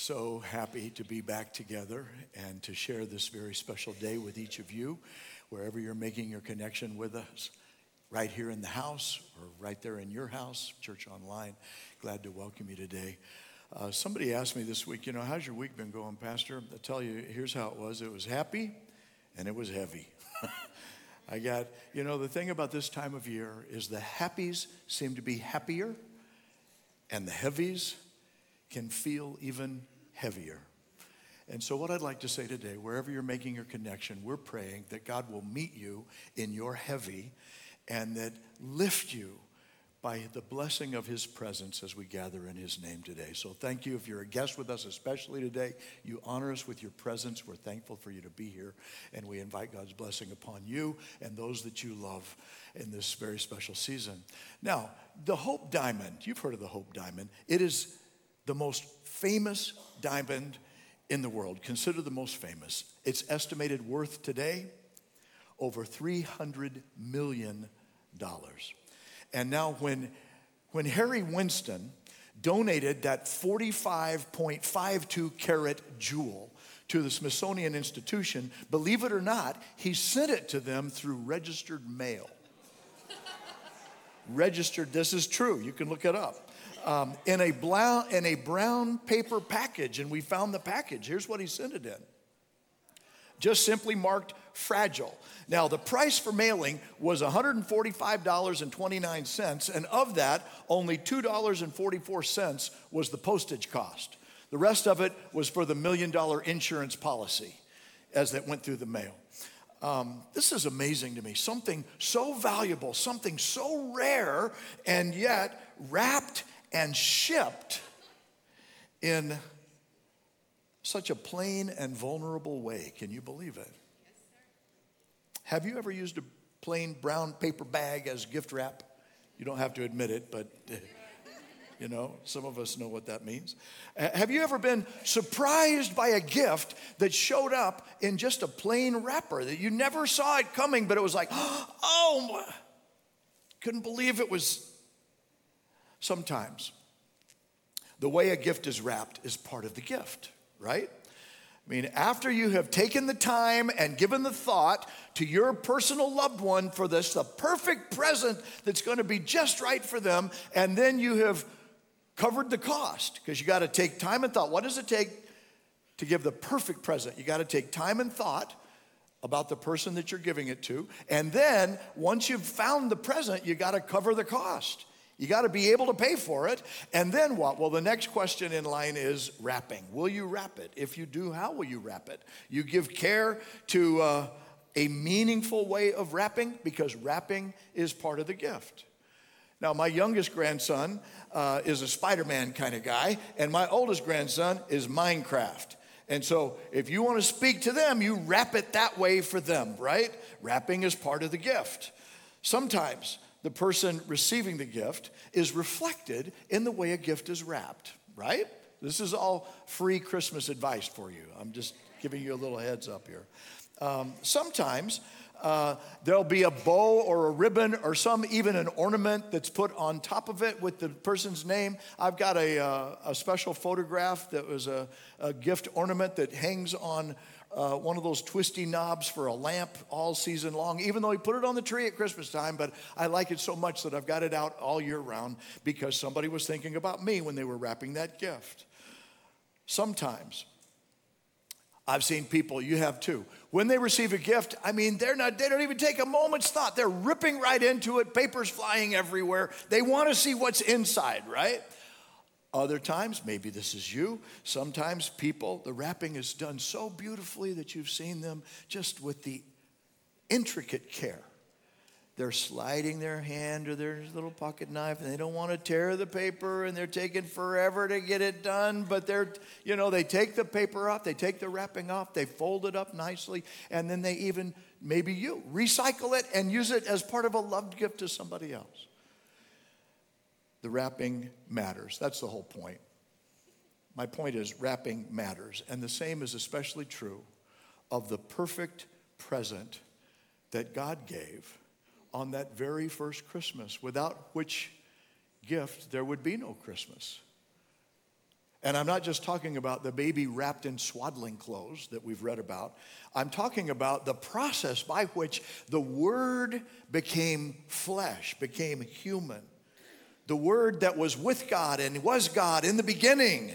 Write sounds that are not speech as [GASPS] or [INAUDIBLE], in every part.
So happy to be back together and to share this very special day with each of you, wherever you're making your connection with us, right here in the house or right there in your house, church online. Glad to welcome you today. Uh, somebody asked me this week, you know, how's your week been going, Pastor? I tell you, here's how it was it was happy and it was heavy. [LAUGHS] I got, you know, the thing about this time of year is the happies seem to be happier and the heavies can feel even heavier. And so, what I'd like to say today, wherever you're making your connection, we're praying that God will meet you in your heavy and that lift you by the blessing of his presence as we gather in his name today. So thank you if you're a guest with us, especially today. You honor us with your presence. We're thankful for you to be here, and we invite God's blessing upon you and those that you love in this very special season. Now, the Hope Diamond, you've heard of the Hope Diamond. It is the most famous diamond in the world, considered the most famous. Its estimated worth today over $300 million. And now, when, when Harry Winston donated that 45.52 carat jewel to the Smithsonian Institution, believe it or not, he sent it to them through registered mail. [LAUGHS] registered, this is true, you can look it up. Um, in, a in a brown paper package, and we found the package. Here's what he sent it in just simply marked fragile. Now, the price for mailing was $145.29, and of that, only $2.44 was the postage cost. The rest of it was for the million dollar insurance policy as that went through the mail. Um, this is amazing to me. Something so valuable, something so rare, and yet wrapped and shipped in such a plain and vulnerable way. Can you believe it? Have you ever used a plain brown paper bag as gift wrap? You don't have to admit it, but [LAUGHS] you know, some of us know what that means. Uh, have you ever been surprised by a gift that showed up in just a plain wrapper that you never saw it coming, but it was like, [GASPS] oh, couldn't believe it was. Sometimes the way a gift is wrapped is part of the gift right? I mean, after you have taken the time and given the thought to your personal loved one for this, the perfect present that's going to be just right for them, and then you have covered the cost because you got to take time and thought. What does it take to give the perfect present? You got to take time and thought about the person that you're giving it to. And then once you've found the present, you got to cover the cost. You got to be able to pay for it. And then what? Well, the next question in line is wrapping. Will you wrap it? If you do, how will you wrap it? You give care to uh, a meaningful way of wrapping because wrapping is part of the gift. Now, my youngest grandson uh, is a Spider Man kind of guy, and my oldest grandson is Minecraft. And so, if you want to speak to them, you wrap it that way for them, right? Wrapping is part of the gift. Sometimes the person receiving the gift is reflected in the way a gift is wrapped, right? This is all free Christmas advice for you. I'm just giving you a little heads up here. Um, sometimes uh, there'll be a bow or a ribbon or some even an ornament that's put on top of it with the person's name. I've got a, uh, a special photograph that was a, a gift ornament that hangs on uh, one of those twisty knobs for a lamp all season long, even though he put it on the tree at Christmas time. But I like it so much that I've got it out all year round because somebody was thinking about me when they were wrapping that gift. Sometimes I've seen people, you have too, when they receive a gift, I mean, they're not, they don't even take a moment's thought. They're ripping right into it, papers flying everywhere. They want to see what's inside, right? Other times, maybe this is you, sometimes people, the wrapping is done so beautifully that you've seen them just with the intricate care. They're sliding their hand or their little pocket knife and they don't want to tear the paper and they're taking forever to get it done. But they're, you know, they take the paper off, they take the wrapping off, they fold it up nicely, and then they even, maybe you, recycle it and use it as part of a loved gift to somebody else the wrapping matters. That's the whole point. My point is, wrapping matters. And the same is especially true of the perfect present that God gave on that very first Christmas, without which gift there would be no Christmas. And I'm not just talking about the baby wrapped in swaddling clothes that we've read about. I'm talking about the process by which the Word became flesh, became human. The Word that was with God and was God in the beginning,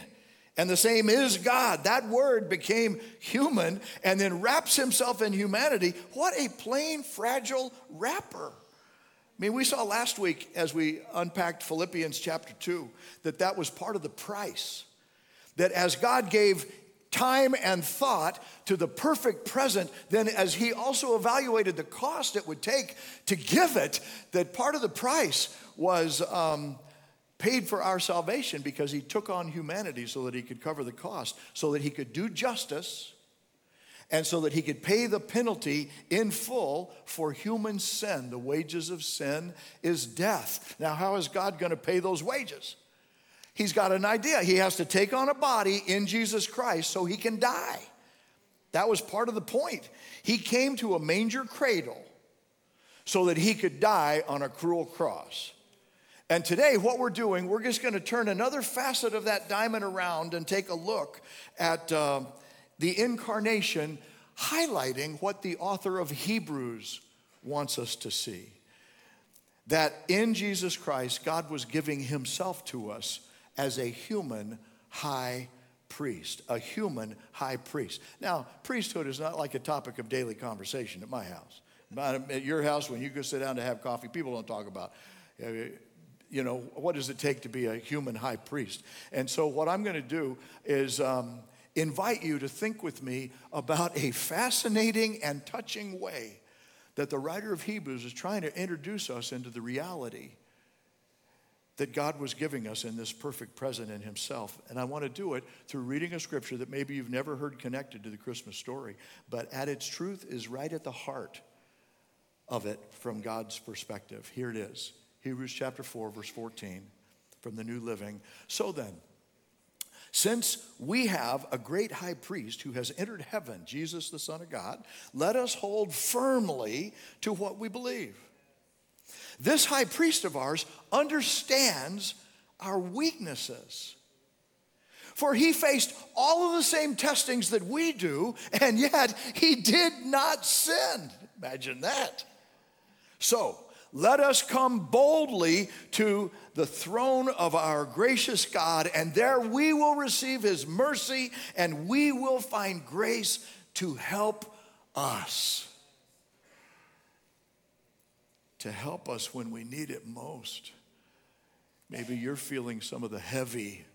and the same is God. That Word became human and then wraps himself in humanity. What a plain, fragile wrapper. I mean, we saw last week as we unpacked Philippians chapter 2 that that was part of the price that as God gave time and thought to the perfect present, then as He also evaluated the cost it would take to give it, that part of the price was um, paid for our salvation because He took on humanity so that He could cover the cost, so that He could do justice. And so that he could pay the penalty in full for human sin. The wages of sin is death. Now, how is God going to pay those wages? He's got an idea. He has to take on a body in Jesus Christ so he can die. That was part of the point. He came to a manger cradle so that he could die on a cruel cross. And today, what we're doing, we're just going to turn another facet of that diamond around and take a look at uh, the incarnation, highlighting what the author of Hebrews wants us to see. That in Jesus Christ, God was giving himself to us as a human high priest, a human high priest. Now, priesthood is not like a topic of daily conversation at my house. At your house, when you go sit down to have coffee, people don't talk about, uh, you know, what does it take to be a human high priest? And so, what I'm going to do is um, invite you to think with me about a fascinating and touching way that the writer of Hebrews is trying to introduce us into the reality that God was giving us in this perfect present in Himself. And I want to do it through reading a scripture that maybe you've never heard connected to the Christmas story, but at its truth is right at the heart of it from God's perspective. Here it is Hebrews chapter 4, verse 14 from the New Living. So then, since we have a great high priest who has entered heaven, Jesus, the Son of God, let us hold firmly to what we believe. This high priest of ours understands our weaknesses. For he faced all of the same testings that we do, and yet he did not sin. Imagine that. So, let us come boldly to the throne of our gracious God, and there we will receive his mercy and we will find grace to help us to help us when we need it most. Maybe you're feeling some of the heavy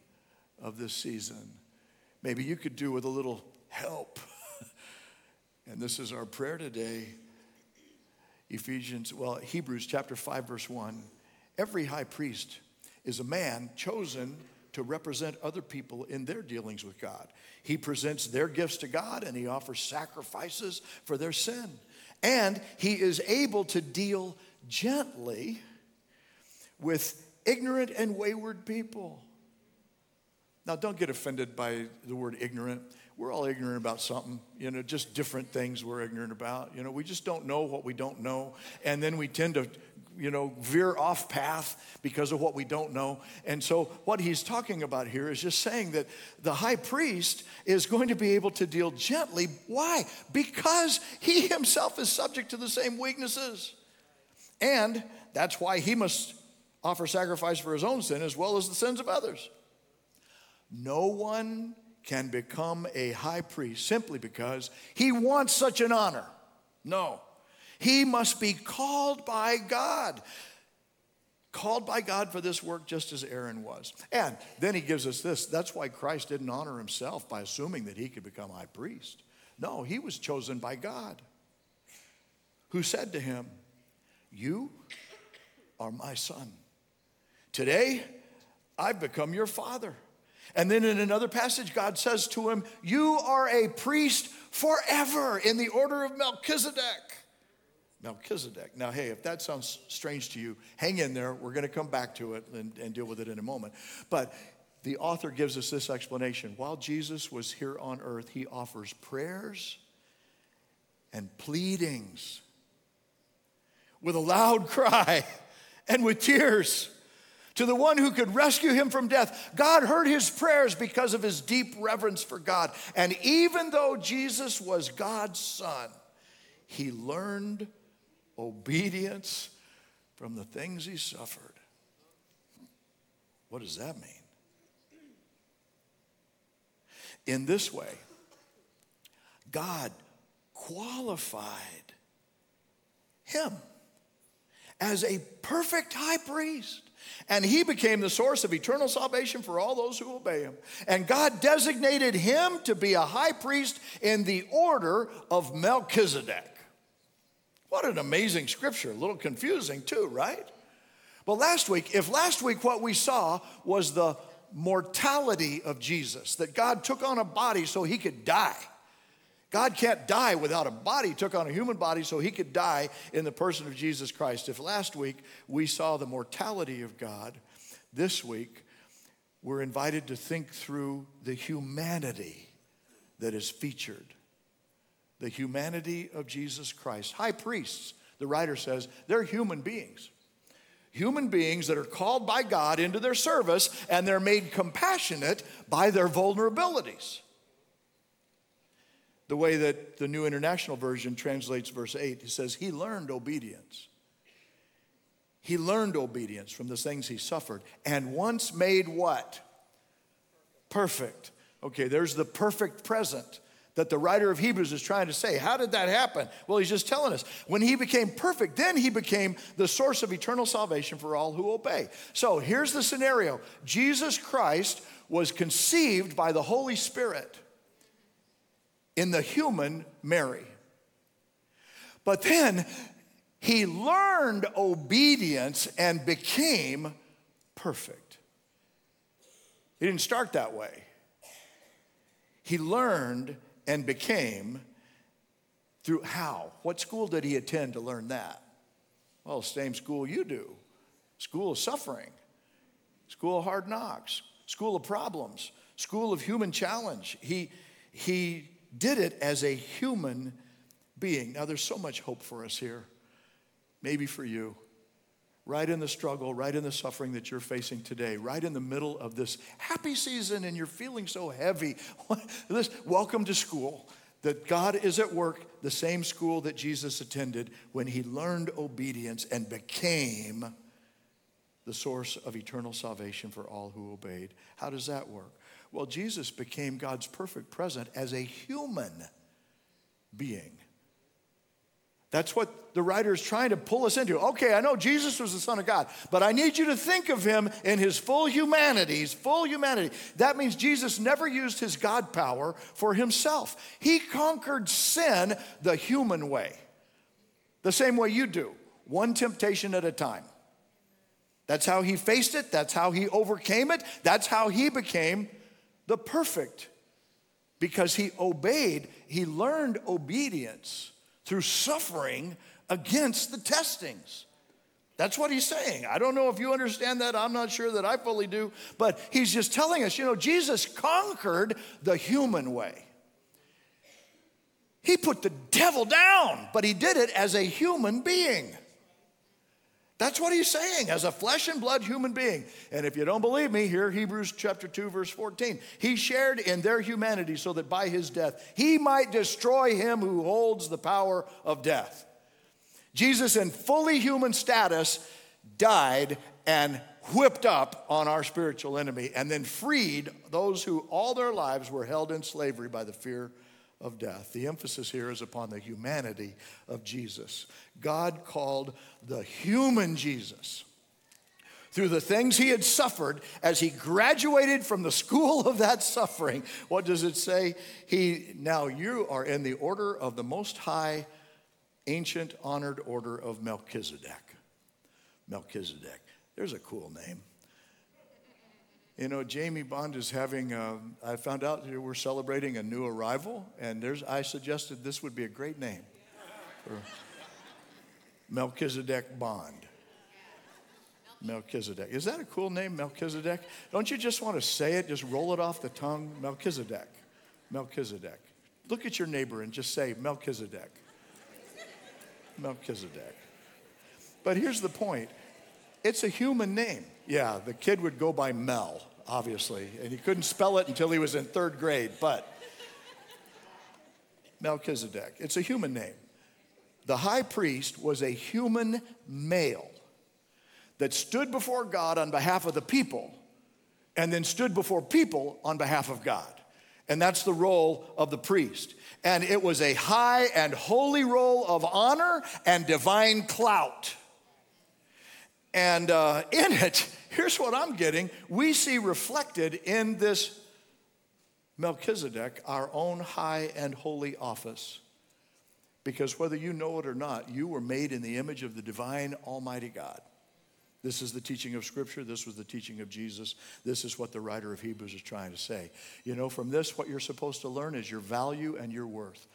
of this season. Maybe you could do with a little help. [LAUGHS] and this is our prayer today. Ephesians, well, Hebrews chapter 5, verse 1. Every high priest is a man chosen to represent other people in their dealings with God. He presents their gifts to God and he offers sacrifices for their sin. And he is able to deal gently with ignorant and wayward people. Now, don't get offended by the word ignorant. We're all ignorant about something, you know, just different things we're ignorant about. You know, we just don't know what we don't know. And then we tend to, you know, veer off path because of what we don't know. And so, what he's talking about here is just saying that the high priest is going to be able to deal gently. Why? Because he himself is subject to the same weaknesses. And that's why he must offer sacrifice for his own sin as well as the sins of others. No one can become a high priest simply because he wants such an honor. No. He must be called by God. Called by God for this work just as Aaron was. And then he gives us this. That's why Christ didn't honor himself by assuming that he could become high priest. No, he was chosen by God, who said to him, you are my son. Today, I've become your father. And then in another passage, God says to him, You are a priest forever in the order of Melchizedek. Melchizedek. Now, hey, if that sounds strange to you, hang in there. We're going to come back to it and, and deal with it in a moment. But the author gives us this explanation. While Jesus was here on earth, he offers prayers and pleadings with a loud cry and with tears to the one who could rescue him from death. God heard his prayers because of his deep reverence for God. And even though Jesus was God's son, he learned obedience from the things he suffered. What does that mean? In this way, God qualified him as a perfect high priest. And he became the source of eternal salvation for all those who obey him. And God designated him to be a high priest in the order of Melchizedek. What an amazing scripture. A little confusing, too, right? But last week, if last week what we saw was the mortality of Jesus, that God took on a body so he could die. God can't die without a body. He took on a human body so he could die in the person of Jesus Christ. If last week we saw the mortality of God, this week we're invited to think through the humanity that is featured. The humanity of Jesus Christ. High priests, the writer says, they're human beings. Human beings that are called by God into their service and they're made compassionate by their vulnerabilities the way that the New International Version translates verse 8. He says, He learned obedience. He learned obedience from the things he suffered and once made what? Perfect. Okay, there's the perfect present that the writer of Hebrews is trying to say. How did that happen? Well, he's just telling us. When he became perfect, then he became the source of eternal salvation for all who obey. So here's the scenario Jesus Christ was conceived by the Holy Spirit in the human Mary. But then he learned obedience and became perfect. He didn't start that way. He learned and became through how? What school did he attend to learn that? Well, same school you do school of suffering, school of hard knocks, school of problems, school of human challenge. He, he did it as a human being. Now, there's so much hope for us here, maybe for you. Right in the struggle, right in the suffering that you're facing today, right in the middle of this happy season and you're feeling so heavy. [LAUGHS] welcome to school. That God is at work, the same school that Jesus attended when he learned obedience and became the source of eternal salvation for all who obeyed. How does that work? Well, Jesus became God's perfect present as a human being. That's what the writer is trying to pull us into. Okay, I know Jesus was the Son of God, but I need you to think of him in his full humanity, his full humanity. That means Jesus never used his God power for himself. He conquered sin the human way, the same way you do, one temptation at a time. That's how he faced it, that's how he overcame it, that's how he became the perfect because he obeyed, he learned obedience through suffering against the testings. That's what he's saying. I don't know if you understand that. I'm not sure that I fully do. But he's just telling us, you know, Jesus conquered the human way. He put the devil down, but he did it as a human being. That's what he's saying as a flesh and blood human being. And if you don't believe me, here Hebrews chapter 2 verse 14. He shared in their humanity so that by his death he might destroy him who holds the power of death. Jesus in fully human status died and whipped up on our spiritual enemy and then freed those who all their lives were held in slavery by the fear of death. The emphasis here is upon the humanity of Jesus. God called the human Jesus through the things he had suffered as he graduated from the school of that suffering. What does it say? He now you are in the order of the most high ancient honored order of Melchizedek. Melchizedek. There's a cool name. You know, Jamie Bond is having, uh, I found out we're celebrating a new arrival, and there's, I suggested this would be a great name for Melchizedek Bond. Melchizedek. Is that a cool name, Melchizedek? Don't you just want to say it, just roll it off the tongue? Melchizedek. Melchizedek. Look at your neighbor and just say, Melchizedek. Melchizedek. But here's the point it's a human name. Yeah, the kid would go by Mel, obviously, and he couldn't spell it until he was in third grade, but Melchizedek. It's a human name. The high priest was a human male that stood before God on behalf of the people and then stood before people on behalf of God. And that's the role of the priest. And it was a high and holy role of honor and divine clout. And uh, in it, here's what I'm getting we see reflected in this Melchizedek our own high and holy office. Because whether you know it or not, you were made in the image of the divine Almighty God. This is the teaching of Scripture. This was the teaching of Jesus. This is what the writer of Hebrews is trying to say. You know, from this, what you're supposed to learn is your value and your worth.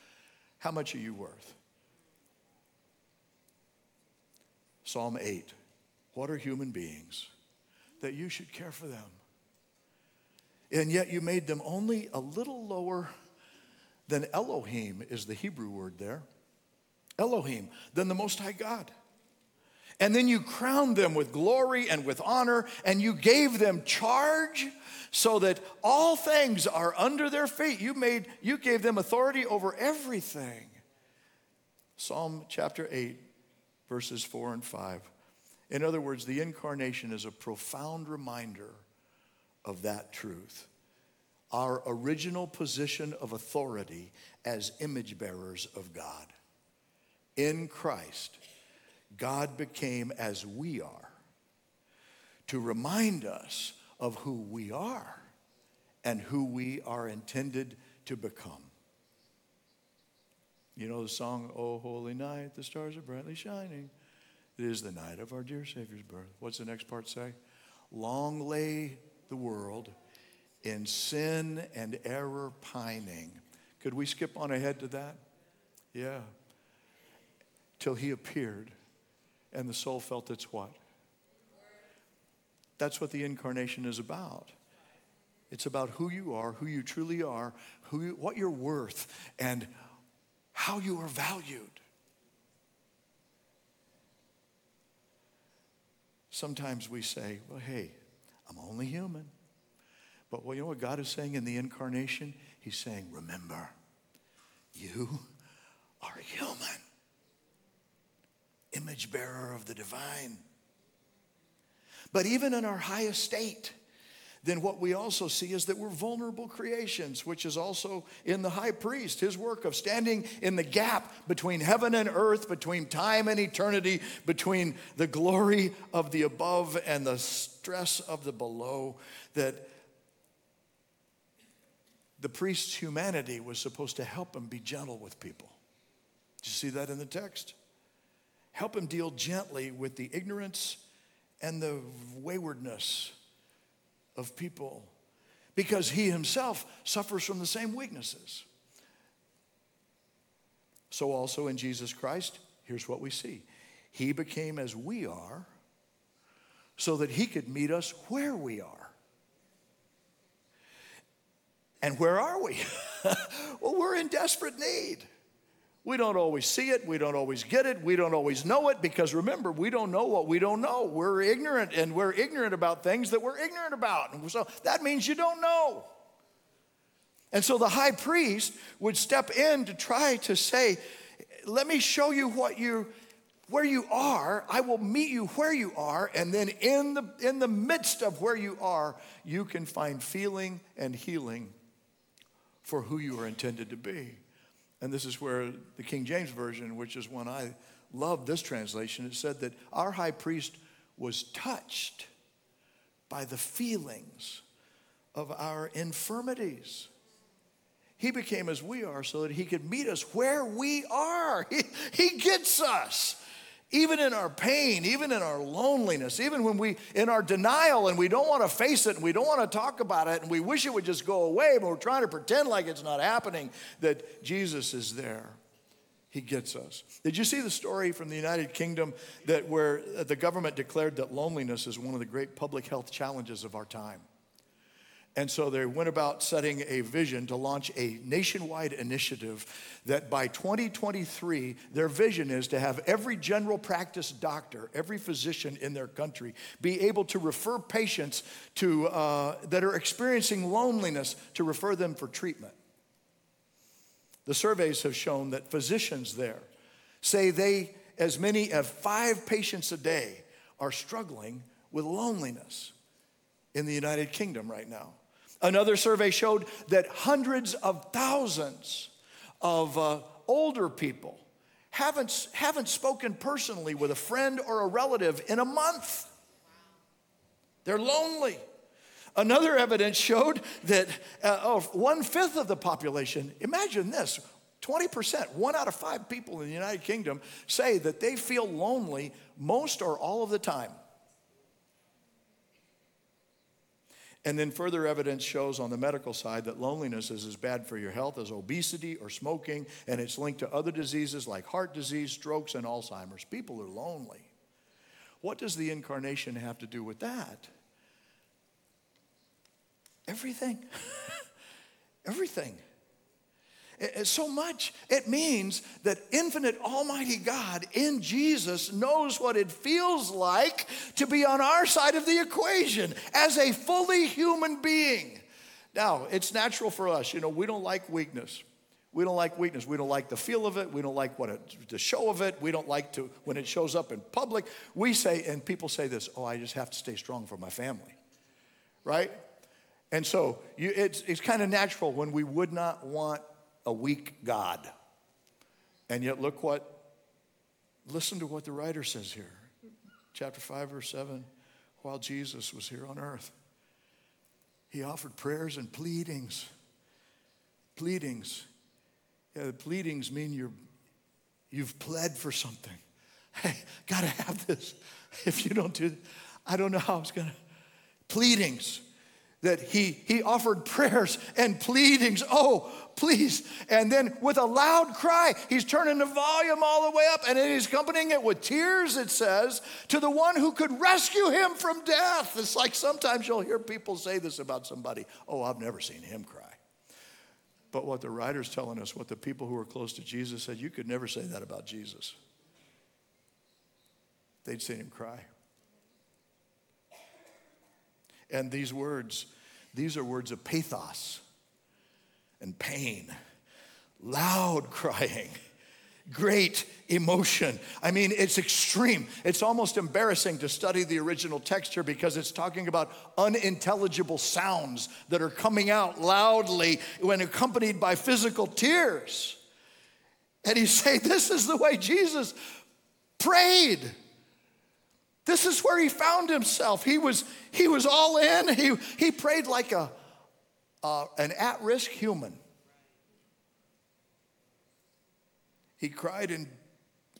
How much are you worth? Psalm 8 What are human beings that you should care for them? And yet you made them only a little lower than Elohim, is the Hebrew word there. Elohim, than the Most High God. And then you crowned them with glory and with honor, and you gave them charge so that all things are under their feet. You made, you gave them authority over everything. Psalm chapter 8, verses 4 and 5. In other words, the incarnation is a profound reminder of that truth. Our original position of authority as image bearers of God. In Christ, God became as we are to remind us of who we are and who we are intended to become. You know the song, Oh Holy Night, the stars are brightly shining. It is the night of our dear Savior's birth. What's the next part say? Long lay the world in sin and error pining. Could we skip on ahead to that? Yeah. Till he appeared and the soul felt its what? That's what the incarnation is about. It's about who you are, who you truly are, who you, what you're worth, and how you are valued. Sometimes we say, well, hey, I'm only human. But well, you know what God is saying in the incarnation? He's saying, remember, you are human image bearer of the divine. But even in our highest state, then what we also see is that we're vulnerable creations, which is also in the high priest, his work of standing in the gap between heaven and earth, between time and eternity, between the glory of the above and the stress of the below, that the priest's humanity was supposed to help him be gentle with people. Do you see that in the text? Help him deal gently with the ignorance and the waywardness of people because he himself suffers from the same weaknesses. So, also in Jesus Christ, here's what we see He became as we are so that he could meet us where we are. And where are we? [LAUGHS] well, we're in desperate need. We don't always see it. We don't always get it. We don't always know it because remember, we don't know what we don't know. We're ignorant and we're ignorant about things that we're ignorant about. And so that means you don't know. And so the high priest would step in to try to say, Let me show you what you where you are, I will meet you where you are, and then in the in the midst of where you are, you can find feeling and healing for who you are intended to be. And this is where the King James Version, which is one I love this translation, it said that our high priest was touched by the feelings of our infirmities. He became as we are so that he could meet us where we are. [LAUGHS] He, he gets us even in our pain, even in our loneliness, even when we, in our denial and we don't want to face it and we don't want to talk about it and we wish it would just go away, but we're trying to pretend like it's not happening, that Jesus is there. He gets us. Did you see the story from the United Kingdom that where uh, the government declared that loneliness is one of the great public health challenges of our time? And so they went about setting a vision to launch a nationwide initiative that by 2023, their vision is to have every general practice doctor, every physician in their country be able to refer patients to, uh, that are experiencing loneliness to refer them for treatment. The surveys have shown that physicians there say they, as many as five patients a day, are struggling with loneliness in the United Kingdom right now. Another survey showed that hundreds of thousands of uh, older people haven't, haven't spoken personally with a friend or a relative in a month. They're lonely. Another evidence showed that uh, oh, one fifth of the population, imagine this 20%, one out of five people in the United Kingdom say that they feel lonely most or all of the time. And then further evidence shows on the medical side that loneliness is as bad for your health as obesity or smoking, and it's linked to other diseases like heart disease, strokes, and Alzheimer's. People are lonely. What does the incarnation have to do with that? Everything. [LAUGHS] Everything so much. It means that infinite Almighty God in Jesus knows what it feels like to be on our side of the equation as a fully human being. Now, it's natural for us, you know, we don't like weakness. We don't like weakness. We don't like the feel of it. We don't like what it, the show of it. We don't like to when it shows up in public. We say, and people say this, "Oh, I just have to stay strong for my family," right? And so you, it's it's kind of natural when we would not want a weak God. And yet, look what, listen to what the writer says here. Chapter 5, verse 7 while Jesus was here on earth, he offered prayers and pleadings. Pleadings. Yeah, the pleadings mean you're, you've pled for something. [LAUGHS] Hey, gotta have this. [LAUGHS] If you don't do I don't know how it's gonna. Pleadings that he, he offered prayers and pleadings. Oh, please. And then with a loud cry, he's turning the volume all the way up and then he's accompanying it with tears, it says, to the one who could rescue him from death. It's like sometimes you'll hear people say this about somebody oh, I've never seen him cry. But what the writer's telling us, what the people who were close to Jesus said, you could never say that about Jesus. They'd seen him cry. And these words, these are words of pathos and pain, loud [LAUGHS] crying, great emotion. I mean, it's extreme. It's almost embarrassing to study the original text here because it's talking about unintelligible sounds that are coming out loudly when accompanied by physical tears. And he's saying, This is the way Jesus prayed. This is where he found himself. He was, he was all in. He, he prayed like a, uh, an at risk human. He cried in,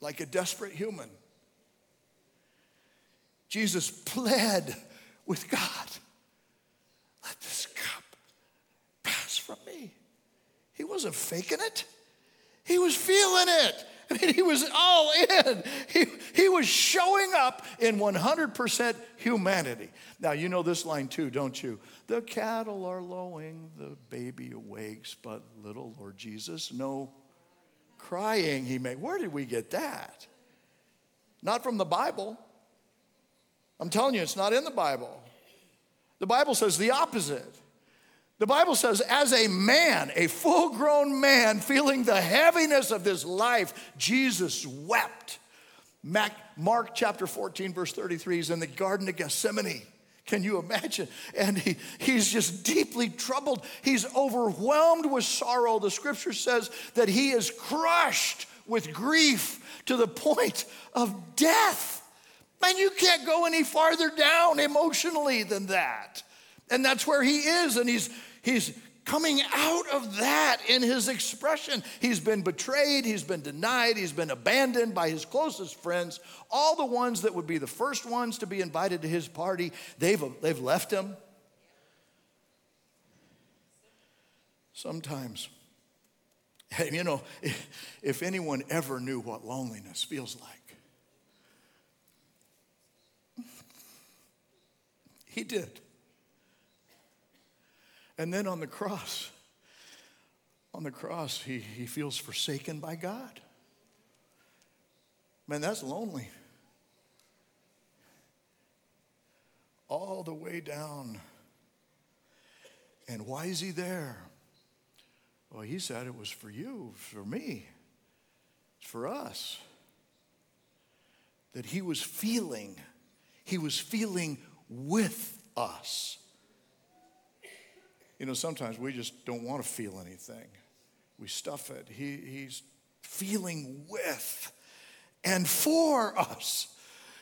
like a desperate human. Jesus pled with God let this cup pass from me. He wasn't faking it, he was feeling it. [LAUGHS] I mean, he was all in. He, he was showing up in 100% humanity. Now, you know this line too, don't you? The cattle are lowing, the baby awakes, but little Lord Jesus, no crying he made. Where did we get that? Not from the Bible. I'm telling you, it's not in the Bible. The Bible says the opposite. The Bible says, as a man, a full grown man, feeling the heaviness of this life, Jesus wept. Mark chapter 14, verse 33 is in the Garden of Gethsemane. Can you imagine? And he, he's just deeply troubled. He's overwhelmed with sorrow. The scripture says that he is crushed with grief to the point of death. Man, you can't go any farther down emotionally than that. And that's where he is. And he's, he's coming out of that in his expression. He's been betrayed, he's been denied, he's been abandoned by his closest friends. All the ones that would be the first ones to be invited to his party, they've, they've left him. Sometimes, you know, [LAUGHS] if anyone ever knew what loneliness feels like, he did. And then on the cross, on the cross, he, he feels forsaken by God. Man, that's lonely. All the way down. And why is he there? Well, he said it was for you, for me, it's for us. That he was feeling, he was feeling with us. You know, sometimes we just don't want to feel anything. We stuff it. He, he's feeling with and for us.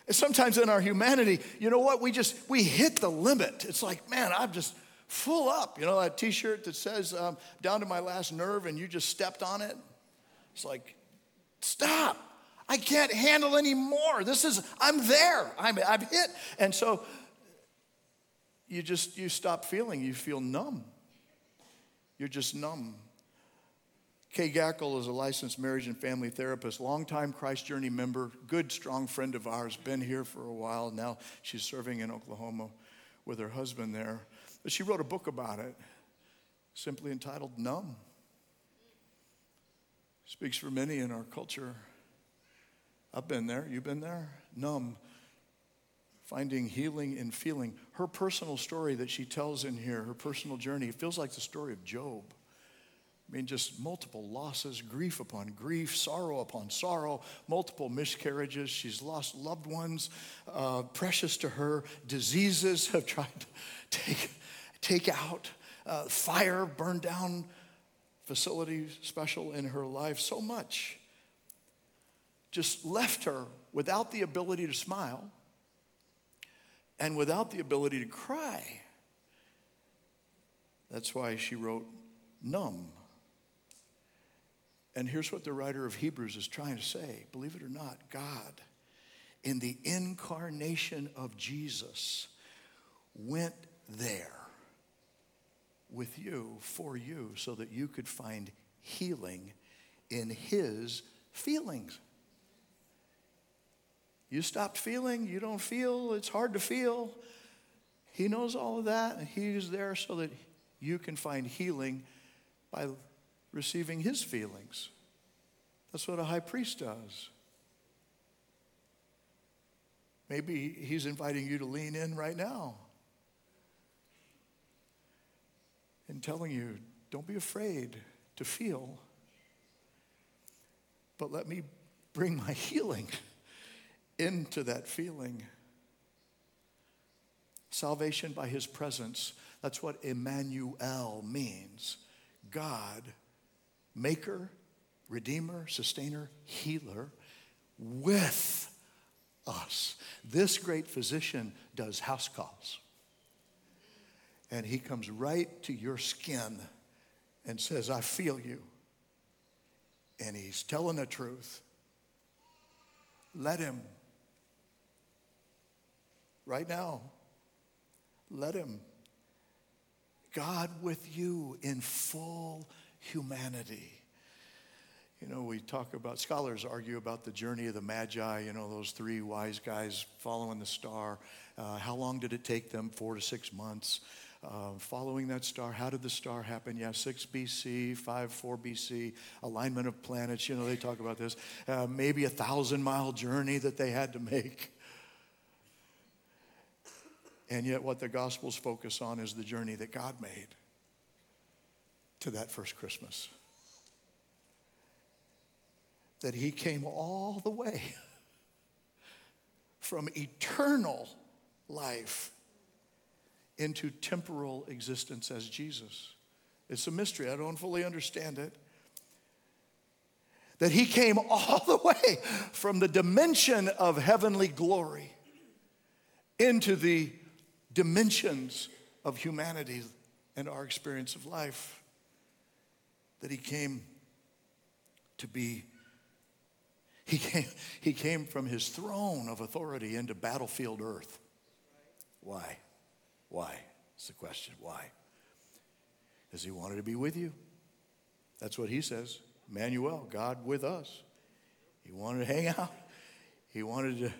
And sometimes in our humanity, you know what? We just, we hit the limit. It's like, man, I'm just full up. You know, that t shirt that says, um, down to my last nerve, and you just stepped on it? It's like, stop. I can't handle anymore. This is, I'm there. I'm, I'm hit. And so you just, you stop feeling. You feel numb. You're just numb. Kay Gackel is a licensed marriage and family therapist, longtime Christ Journey member, good, strong friend of ours, been here for a while. Now she's serving in Oklahoma with her husband there. But she wrote a book about it, simply entitled Numb. Speaks for many in our culture. I've been there. You've been there? Numb. Finding healing in feeling. Her personal story that she tells in here, her personal journey, it feels like the story of Job. I mean, just multiple losses, grief upon grief, sorrow upon sorrow, multiple miscarriages. She's lost loved ones uh, precious to her. Diseases [LAUGHS] have tried to take, take out. Uh, fire burned down facilities special in her life. So much just left her without the ability to smile and without the ability to cry. That's why she wrote numb. And here's what the writer of Hebrews is trying to say believe it or not, God, in the incarnation of Jesus, went there with you, for you, so that you could find healing in his feelings. You stopped feeling, you don't feel, it's hard to feel. He knows all of that, and He's there so that you can find healing by receiving His feelings. That's what a high priest does. Maybe He's inviting you to lean in right now and telling you, don't be afraid to feel, but let me bring my [LAUGHS] healing into that feeling. Salvation by his presence. That's what Emmanuel means. God, maker, redeemer, sustainer, healer, with us. This great physician does house calls. And he comes right to your skin and says, I feel you. And he's telling the truth. Let him right now. Let Him. God with you in full humanity. You know, we talk about, scholars argue about the journey of the Magi, you know, those three wise guys following the star. Uh, how long did it take them? Four to six months. Uh, following that star, how did the star happen? Yeah, 6 BC, 5, 4 BC, alignment of planets, you know, they talk about this. Uh, maybe a thousand mile journey that they had to make. And yet, what the Gospels focus on is the journey that God made to that first Christmas. That He came all the way [LAUGHS] from eternal life into temporal existence as Jesus. It's a mystery. I don't fully understand it. That He came [LAUGHS] all the way from the dimension of heavenly glory into the dimensions of humanity and our experience of life. That he came to be, he came, he came from his throne of authority into battlefield earth. Why? Why? It's the question. Why? Because he wanted to be with you. That's what he says. Emmanuel, God with us. He wanted to hang out. He wanted to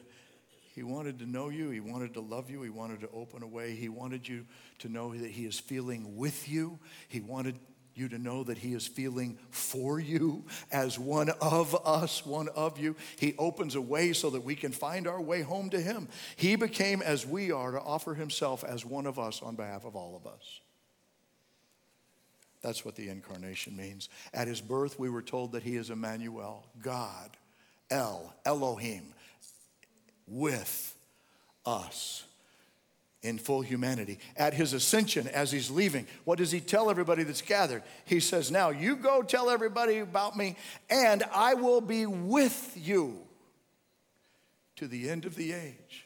He wanted to know you. He wanted to love you. He wanted to open a way. He wanted you to know that He is feeling with you. He wanted you to know that He is feeling for you as one of us, one of you. He opens a way so that we can find our way home to Him. He became as we are to offer Himself as one of us on behalf of all of us. That's what the incarnation means. At His birth, we were told that He is Emmanuel, God, El, Elohim with us in full humanity. At his ascension, as he's leaving, what does he tell everybody that's gathered? He says, Now you go tell everybody about me, and I will be with you to the end of the age.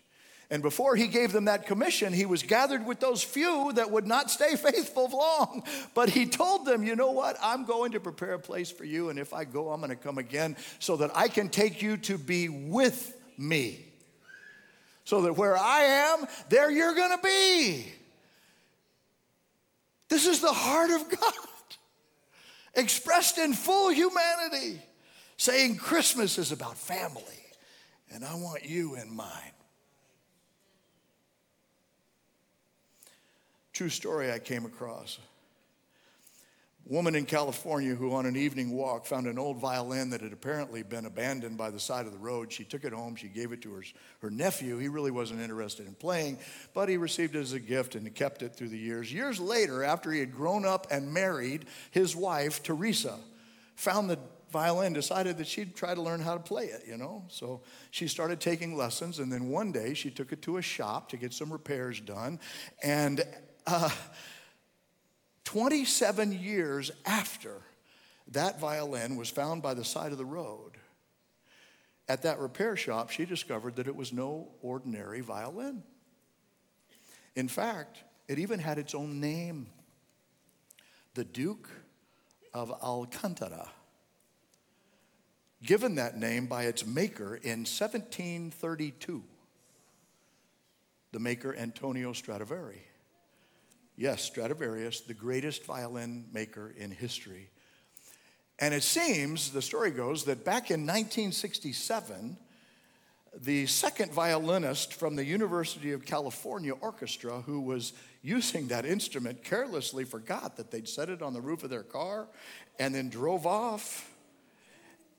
And before he gave them that commission, he was gathered with those few that would not stay [LAUGHS] faithful long. But he told them, you know what? I'm going to prepare a place for you. And if I go, I'm going to come again so that I can take you to be with me so that where I am, there you're going to be. This is the heart of God [LAUGHS] expressed in full humanity, saying Christmas is about family, and I want you in mine. True story I came across woman in California who, on an evening walk, found an old violin that had apparently been abandoned by the side of the road. She took it home, she gave it to her, her nephew. He really wasn't interested in playing, but he received it as a gift and kept it through the years. Years later, after he had grown up and married, his wife, Teresa, found the violin, decided that she'd try to learn how to play it, you know? So she started taking lessons, and then one day she took it to a shop to get some repairs done. And uh, 27 years after that violin was found by the side of the road, at that repair shop, she discovered that it was no ordinary violin. In fact, it even had its own name the Duke of Alcantara, given that name by its maker in 1732, the maker Antonio Stradivari. Yes, Stradivarius, the greatest violin maker in history. And it seems, the story goes, that back in 1967, the second violinist from the University of California Orchestra, who was using that instrument, carelessly forgot that they'd set it on the roof of their car and then drove off.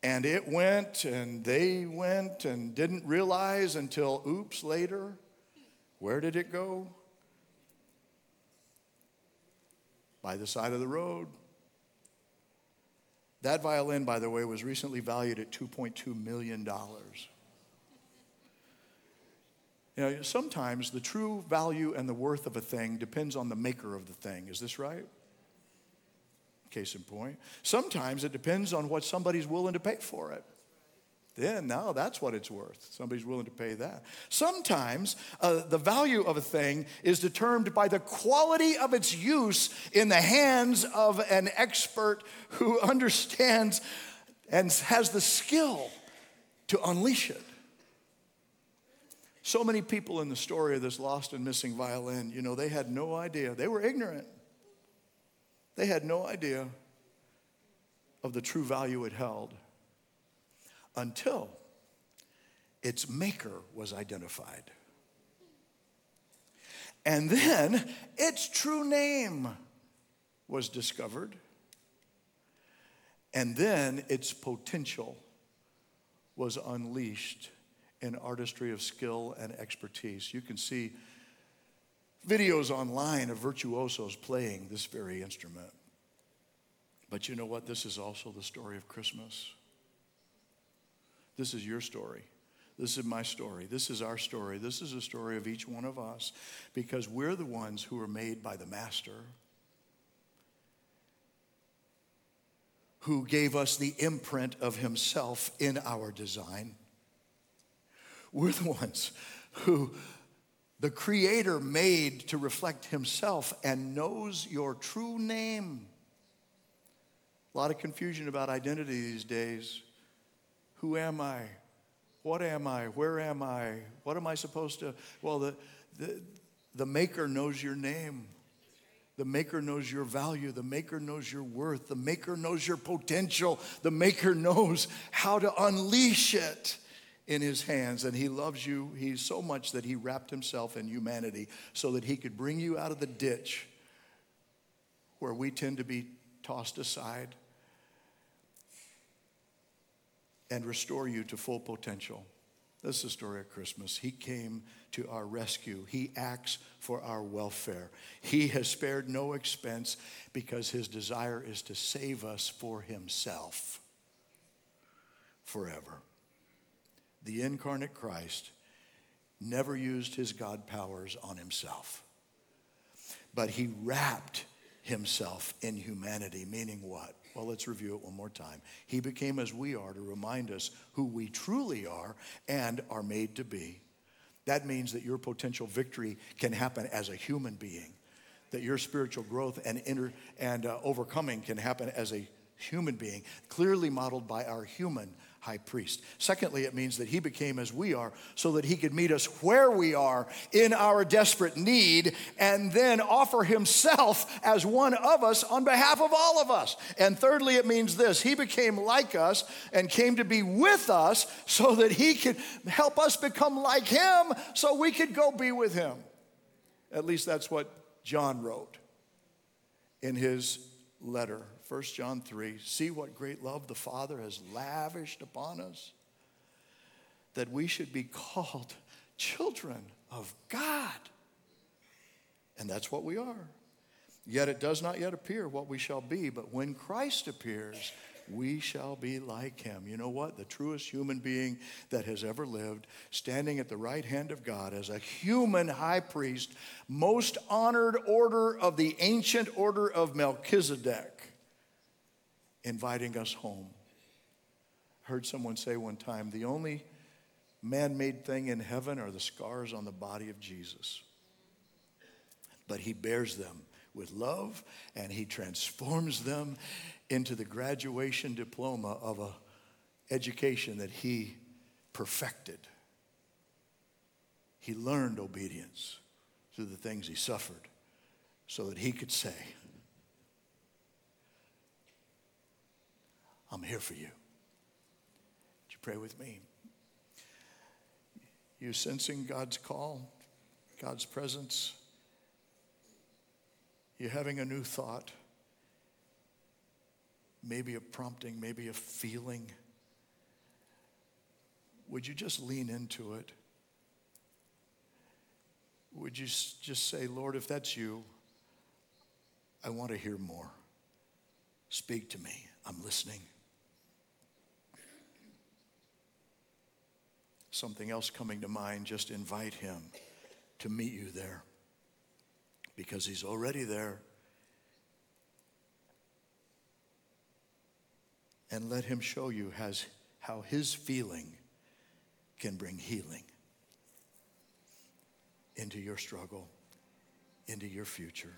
And it went, and they went, and didn't realize until oops later. Where did it go? By the side of the road. That violin, by the way, was recently valued at $2.2 million. You know, sometimes the true value and the worth of a thing depends on the maker of the thing. Is this right? Case in point. Sometimes it depends on what somebody's willing to pay for it then now that's what it's worth. Somebody's willing to pay that. Sometimes uh, the value of a thing is determined by the quality of its use in the hands of an expert who [LAUGHS] understands and has the skill to unleash it. So many people in the story of this lost and missing violin, you know, they had no idea. They were ignorant. They had no idea of the true value it held until its maker was identified. And then its true name was discovered. And then its potential was unleashed in artistry of skill and expertise. You can see videos online of virtuosos playing this very instrument. But you know what? This is also the story of Christmas. This is your story. This is my story. This is our story. This is a story of each one of us because we're the ones who are made by the Master who gave us the imprint of Himself in our design. We're the ones who the Creator made to reflect Himself and knows your true name. A lot of confusion about identity these days. Who am I? What am I? Where am I? What am I supposed to? Well, the, the, the Maker knows your name. The Maker knows your value. The Maker knows your worth. The Maker knows your potential. The Maker knows how to unleash it in his hands and he loves you he's so much that he wrapped himself in humanity so that he could bring you out of the ditch where we tend to be tossed aside and restore you to full potential. This is the story of christmas. He came to our rescue. He acts for our welfare. He has spared no expense because his desire is to save us for himself forever. The incarnate Christ never used his God powers on himself, but he wrapped himself in humanity, meaning what? Well, let's review it one more time. He became as we are to remind us who we truly are and are made to be. That means that your potential victory can happen as a human being, that your spiritual growth and, inter, and uh, overcoming can happen as a human being, clearly modeled by our human high priest. Secondly, it means that he became as we are so that he could meet us where we are in our desperate need and then offer himself as one of us on behalf of all of us. And thirdly, it means this he became like us and came to be with us so that he could help us become like him so we could go be with him. At least that's what John wrote in his letter 1 John 3 See what great love the Father has lavished upon us, that we should be called children of God. And that's what we are. Yet it does not yet appear what we shall be, but when Christ appears, we shall be like him. You know what? The truest human being that has ever lived, standing at the right hand of God as a human high priest, most honored order of the ancient order of Melchizedek inviting us home. I Heard someone say one time the only man made thing in heaven are the scars on the body of Jesus. But he bears them with love and he transforms them into the graduation diploma of a education that he perfected. He learned obedience through the things he suffered so that he could say, I'm here for you. Would you pray with me? You sensing God's call, God's presence? You having a new thought? Maybe a prompting, maybe a feeling. Would you just lean into it? Would you just say, Lord, if that's you, I want to hear more. Speak to me. I'm listening. Something else coming to mind, just invite him to meet you there because he's already there. And let him show you has, how his feeling can bring healing into your struggle, into your future.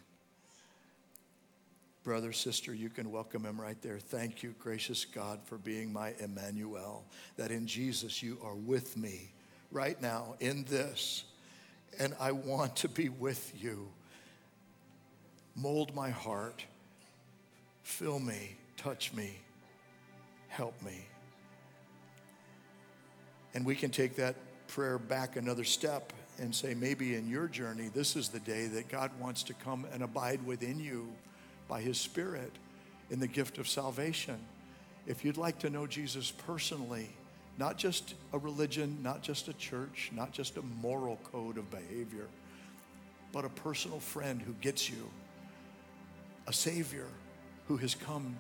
Brother, sister, you can welcome him right there. Thank you, gracious God, for being my Emmanuel, that in Jesus you are with me right now in this, and I want to be with you. Mold my heart, fill me, touch me, help me. And we can take that prayer back another step and say, maybe in your journey, this is the day that God wants to come and abide within you by His Spirit in the gift of salvation. If you'd like to know Jesus personally, not just a religion, not just a church, not just a moral code of behavior, but a personal friend who gets you, a Savior who has come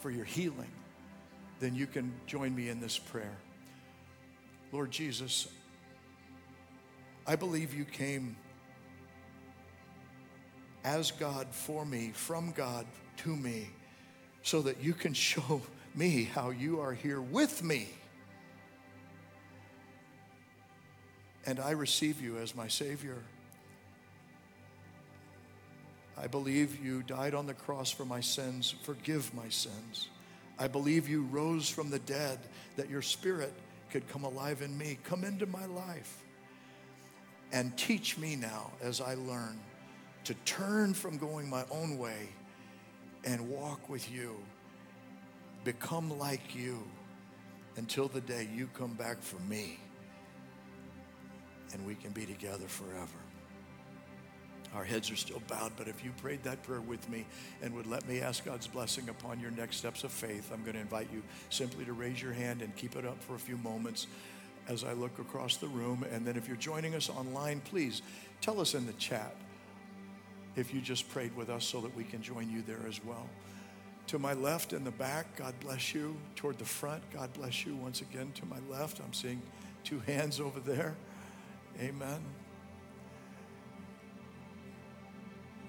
for your healing, then you can join me in this prayer. Lord Jesus, I believe you came as God for me, from God to me, so that you can show me how you are here with me. And I receive you as my Savior. I believe you died on the cross for my sins. Forgive my sins. I believe you rose from the dead that your spirit could come alive in me. Come into my life and teach me now as I learn to turn from going my own way and walk with you, become like you, until the day you come back for me and we can be together forever. Our heads are still bowed, but if you prayed that prayer with me and would let me ask God's blessing upon your next steps of faith, I'm going to invite you simply to raise your hand and keep it up for a few moments as I look across the room. And then if you're joining us online, please tell us in the chat if you just prayed with us so that we can join you there as well. To my left in the back, God bless you. Toward the front, God bless you. Once again, to my left, I'm seeing two hands over there. Amen.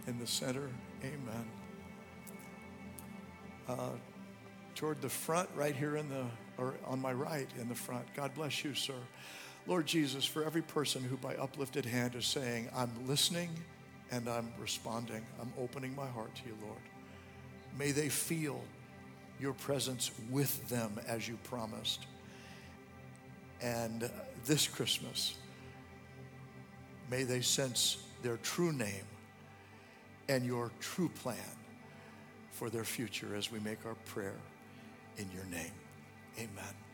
In the center, amen. Uh, toward the front, right here in the, or on my right in the front, God bless you, sir. Lord Jesus, for every person who by uplifted hand is saying, I'm listening and I'm responding, I'm opening my heart to you, Lord. May they feel your presence with them as you promised. And this Christmas, may they sense their true name and your true plan for their future as we make our prayer in your name. Amen.